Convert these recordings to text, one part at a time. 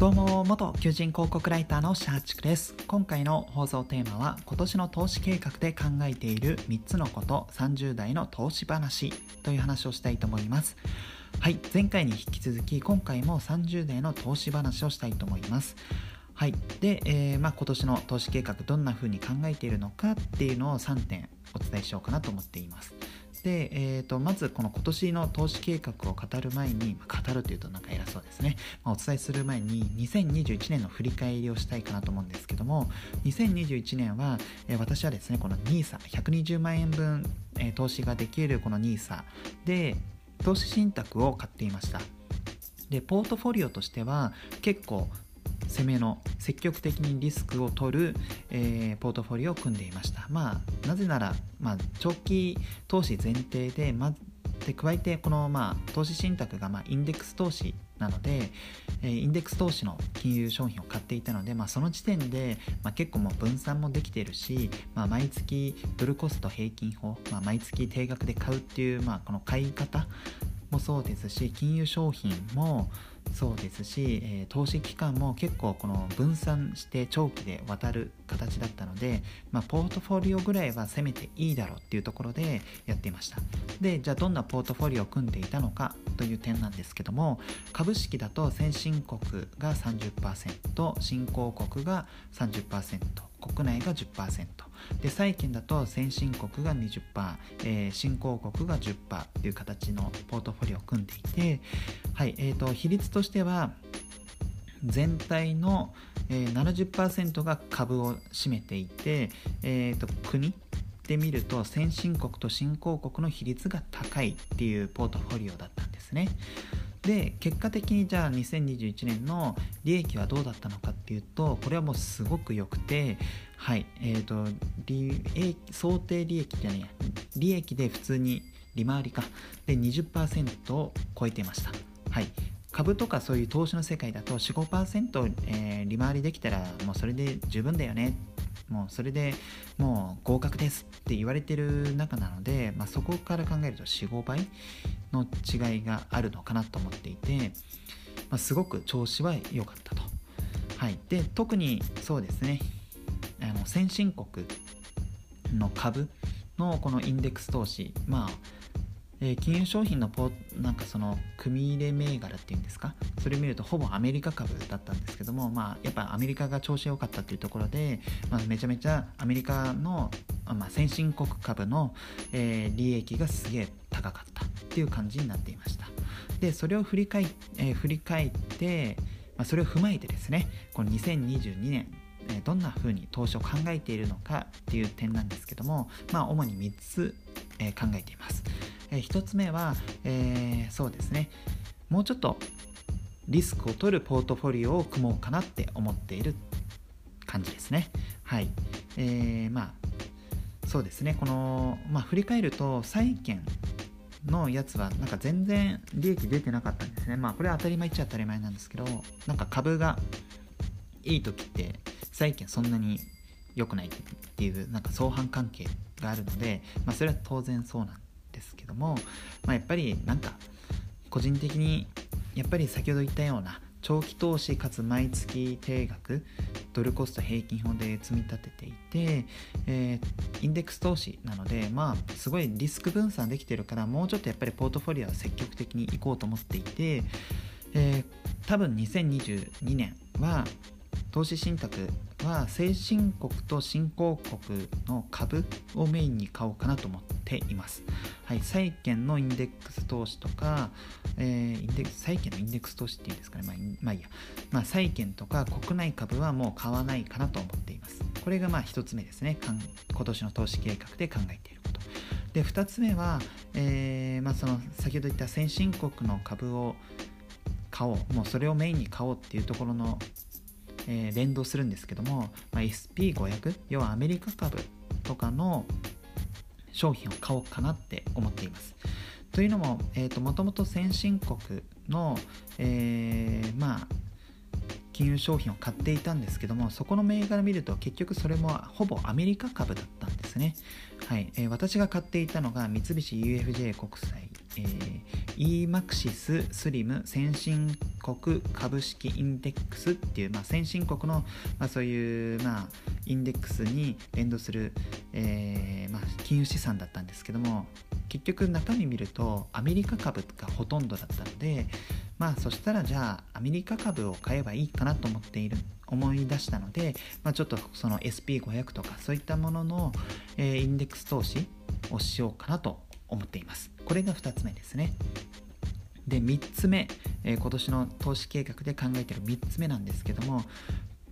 どうも元求人広告ライターのシャーチクです。今回の放送テーマは今年の投資計画で考えている3つのこと30代の投資話という話をしたいと思います。はい前回に引き続き今回も30代の投資話をしたいと思います。はいで、えー、まあ、今年の投資計画どんな風に考えているのかっていうのを3点お伝えしようかなと思っています。で、えーと、まずこの今年の投資計画を語る前に、まあ、語るというとなんか偉そうですね、まあ、お伝えする前に2021年の振り返りをしたいかなと思うんですけども2021年は、えー、私はですねこの NISA120 万円分、えー、投資ができるこの NISA で投資信託を買っていました。でポートフォリオとしては結構攻めの積極的にリスクを取る、えー、ポートフォリオを組んでいました。まあ、なぜなら、まあ、長期投資前提で、ま、で加えてこの、まあ、投資信託が、まあ、インデックス投資なので、えー、インデックス投資の金融商品を買っていたので、まあ、その時点で、まあ、結構もう分散もできているし、まあ、毎月ドルコスト平均法、まあ、毎月定額で買うっていう、まあ、この買い方もそうですし金融商品もそうですし、え、投資期間も結構この分散して長期で渡る形だったので、まあ、ポートフォリオぐらいは攻めていいだろうっていうところでやっていました。でじゃあどんなポートフォリオを組んでいたのかという点なんですけども株式だと先進国が30%新興国が30%国内が10%で債券だと先進国が20%、えー、新興国が10%っていう形のポートフォリオを組んでいて、はいえーと、比率としては全体の、えー、70%が株を占めていて、えーと、国で見ると先進国と新興国の比率が高いっていうポートフォリオだったんですね。で結果的にじゃあ2021年の利益はどうだったのかっていうとこれはもうすごく良くてはいえーと、利益想定利益じゃねえ利益で普通に利回りか。で20%を超えていました。はい。株とかそういう投資の世界だと45%、えー、利回りできたらもうそれで十分だよねもうそれでもう合格ですって言われてる中なので、まあ、そこから考えると45倍の違いがあるのかなと思っていて、まあ、すごく調子は良かったと。はい、で特にそうですねあの先進国の株のこのインデックス投資まあえー、金融商品のポなんかその組入れ銘柄っていうんですか？それを見るとほぼアメリカ株だったんですけども、まあ、やっぱアメリカが調子良かったっていうところで、まあ、めちゃめちゃアメリカの、まあ、先進国株の、えー、利益がすげえ高かったっていう感じになっていましたでそれを振り返,、えー、振り返って、まあ、それを踏まえてですねこの2022年どんな風に投資を考えているのかっていう点なんですけども、まあ、主に3つ、考えています。え1つ目は、えー、そうですねもうちょっとリスクを取るポートフォリオを組もうかなって思っている感じですね。はい。えー、まあ、そうですね、この、まあ、振り返ると、債券のやつは、なんか全然利益出てなかったんですね。まあ、これは当たり前っちゃ当たり前なんですけど、なんか株がいい時って、債券そんなに良くないっていうなんか相反関係があるので、まあ、それは当然そうなんですけども、まあ、やっぱりなんか個人的にやっぱり先ほど言ったような長期投資かつ毎月定額ドルコスト平均法で積み立てていて、えー、インデックス投資なのでまあすごいリスク分散できてるからもうちょっとやっぱりポートフォリオは積極的にいこうと思っていて、えー、多分2022年は投資信託は先進国と新興国の株をメインに買おうかなと思ってています。はい、債券のインデックス投資とか、えー、インデックス債券のインデックス投資っていうんですかね、まあ、まあいいや、まあ、債券とか国内株はもう買わないかなと思っています。これがまあ1つ目ですね、今年の投資計画で考えていること。で、2つ目は、えーまあ、その先ほど言った先進国の株を買おう、もうそれをメインに買おうっていうところのえ、連動するんですけども、まあ、SP500 要はアメリカ株とかの商品を買おうかなって思っています。というのも、えーと、もともと先進国の、えー、まあ金融商品を買っていたんですけどもそこの銘柄見ると結局それもほぼアメリカ株だったんですね、はい。えー、私が買っていたのが三菱 UFJ 国債。えー、EMAXIS スリム先進国株式インデックスっていう、まあ、先進国の、まあ、そういう、まあ、インデックスに連動する、えーまあ、金融資産だったんですけども結局中身見るとアメリカ株がほとんどだったのでまあそしたらじゃあアメリカ株を買えばいいかなと思っている思い出したので、まあ、ちょっとその SP500 とかそういったものの、えー、インデックス投資をしようかなと思っています。これが2つ目ですね。で3つ目、えー、今年の投資計画で考えてる3つ目なんですけども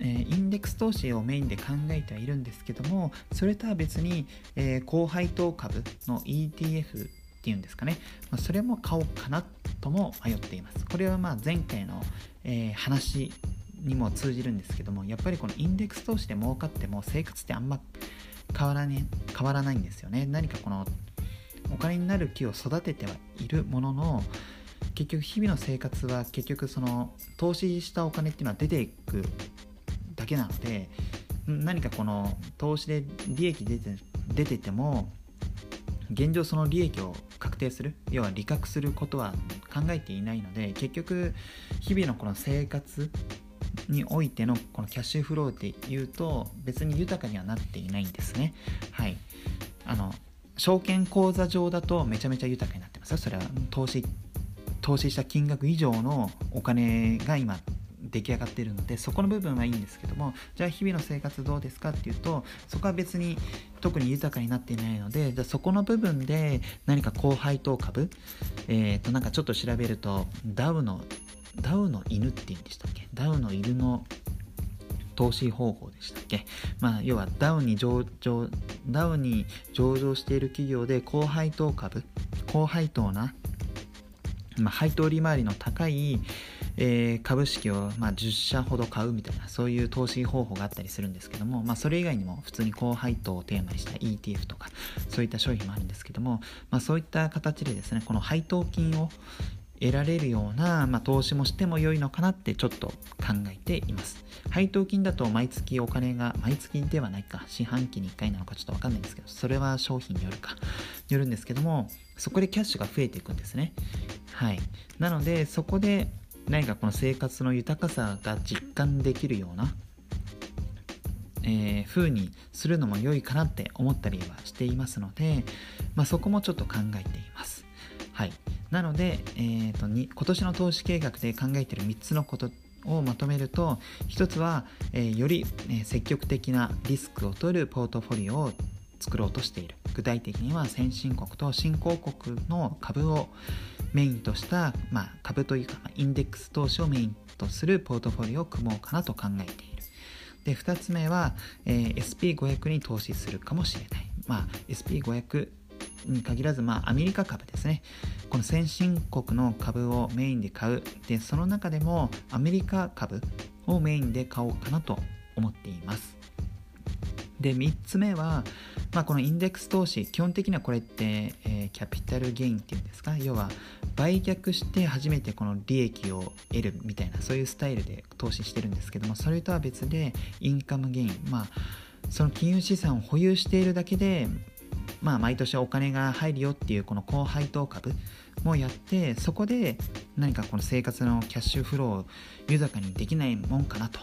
えー、インデックス投資をメインで考えてはいるんですけどもそれとは別に、えー、高配当株の ETF っていうんですかね、まあ、それも買おうかなとも迷っています。これはまあ前回の、えー、話にも通じるんですけどもやっぱりこのインデックス投資で儲かっても生活ってあんま変わら,、ね、変わらないんですよね。何かこのお金になる木を育ててはいるものの結局日々の生活は結局その投資したお金っていうのは出ていくだけなので何かこの投資で利益出て出てても現状その利益を確定する要は利確することは考えていないので結局日々のこの生活においてのこのキャッシュフローっていうと別に豊かにはなっていないんですね。はい。あの証券口座上だとめちゃめちゃ豊かになってますよ。それは投資投資した金額以上のお金が今出来上がっているのでそこの部分はいいんですけどもじゃあ日々の生活どうですかっていうとそこは別に特に豊かになっていないのでじゃあそこの部分で何か高配当株えっ、ー、となんかちょっと調べるとダウのダウの犬って言うんでしたっけ？ダウの犬の投資方法でしたっけ、まあ、要はダウに上場ダウに上場している企業で高配当株高配当な、まあ、配当利回りの高い、えー、株式を、まあ、10社ほど買うみたいなそういう投資方法があったりするんですけども、まあ、それ以外にも普通に高配当をテーマにした ETF とかそういった商品もあるんですけども、まあ、そういった形でですねこの配当金を得られるような、まあ、投資もしても良いのかなってちょっと考えています。配当金だと毎月お金が毎月ではないか四半期に1回なのかちょっと分かんないんですけどそれは商品によるかによるんですけどもそこでキャッシュが増えていくんですね。はい。なのでそこで何かこの生活の豊かさが実感できるような、えー、風にするのも良いかなって思ったりはしていますので、まあ、そこもちょっと考えています。はい、なので、えーと、に今年の投資計画で考えている3つのことをまとめると1つは、えー、より、え、積極的なリスクを取るポートフォリオを作ろうとしている具体的には先進国と新興国の株をメインとした、まあ、株というか、インデックス投資をメインとするポートフォリオを組もうかなと考えている。で、2つ目は、えー、SP500 に投資するかもしれない。まあ、SP500 に限らず、まあ、アメリカ株ですね。この先進国の株をメインで買う。で、その中でもアメリカ株をメインで買おうかなと思っています。で、3つ目は、まあ、このインデックス投資、基本的にはこれって、えー、キャピタルゲインっていうんですか、要は売却して初めてこの利益を得るみたいな、そういうスタイルで投資してるんですけども、それとは別でインカムゲイン、まあ、その金融資産を保有しているだけで、まあ、毎年お金が入るよっていうこの高配当株もやってそこで何かこの生活のキャッシュフローを豊かにできないもんかなと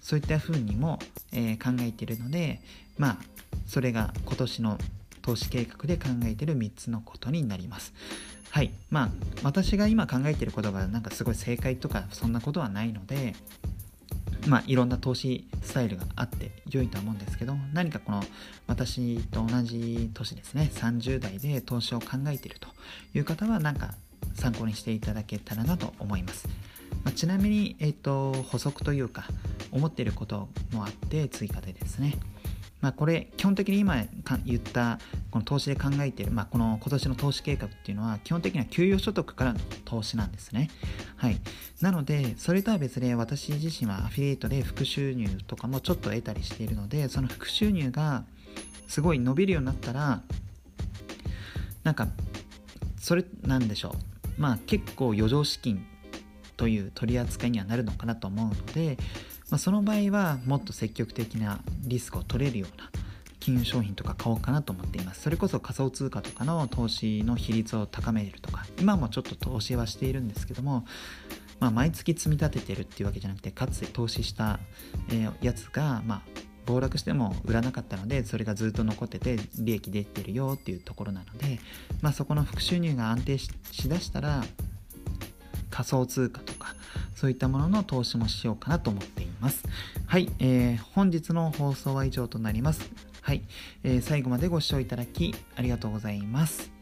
そういったふうにも、えー、考えているのでまあそれが今年の投資計画で考えている3つのことになります。はい。まあ、私が今考えていることがなんかすごい正解とかそんなことはないので、まあ、いろんな投資スタイルがあって良いとは思うんですけど、何かこの私と同じ年ですね、30代で投資を考えているという方は、何か参考にしていただけたらなと思います。まあ、ちなみに、えっ、ー、と、補足というか、思っていることもあって追加でですね、まあ、これ基本的に今言ったこの投資で考えている、まあ、この今年の投資計画っていうのは基本的には給与所得からの投資なんですね。はい。なので、それとは別で私自身はアフィリエイトで副収入とかもちょっと得たりしているので、その副収入がすごい伸びるようになったら、なんか、それなんでしょう。まあ結構余剰資金という取り扱いにはなるのかなと思うので、まあ、その場合はもっと積極的なリスクを取れるような金融商品とか買おうかなと思っています。それこそ仮想通貨とかの投資の比率を高めるとか今もちょっと投資はしているんですけどもまあ、毎月積み立ててるっていうわけじゃなくてかつて投資した、え、やつが、まあ、暴落しても売らなかったのでそれがずっと残ってて利益出てるよっていうところなので、まあ、そこの副収入が安定しだしたら仮想通貨とかそういったものの投資もしようかなと思っています。ます。はい、えー、本日の放送は以上となります。はい、えー、最後までご視聴いただきありがとうございます。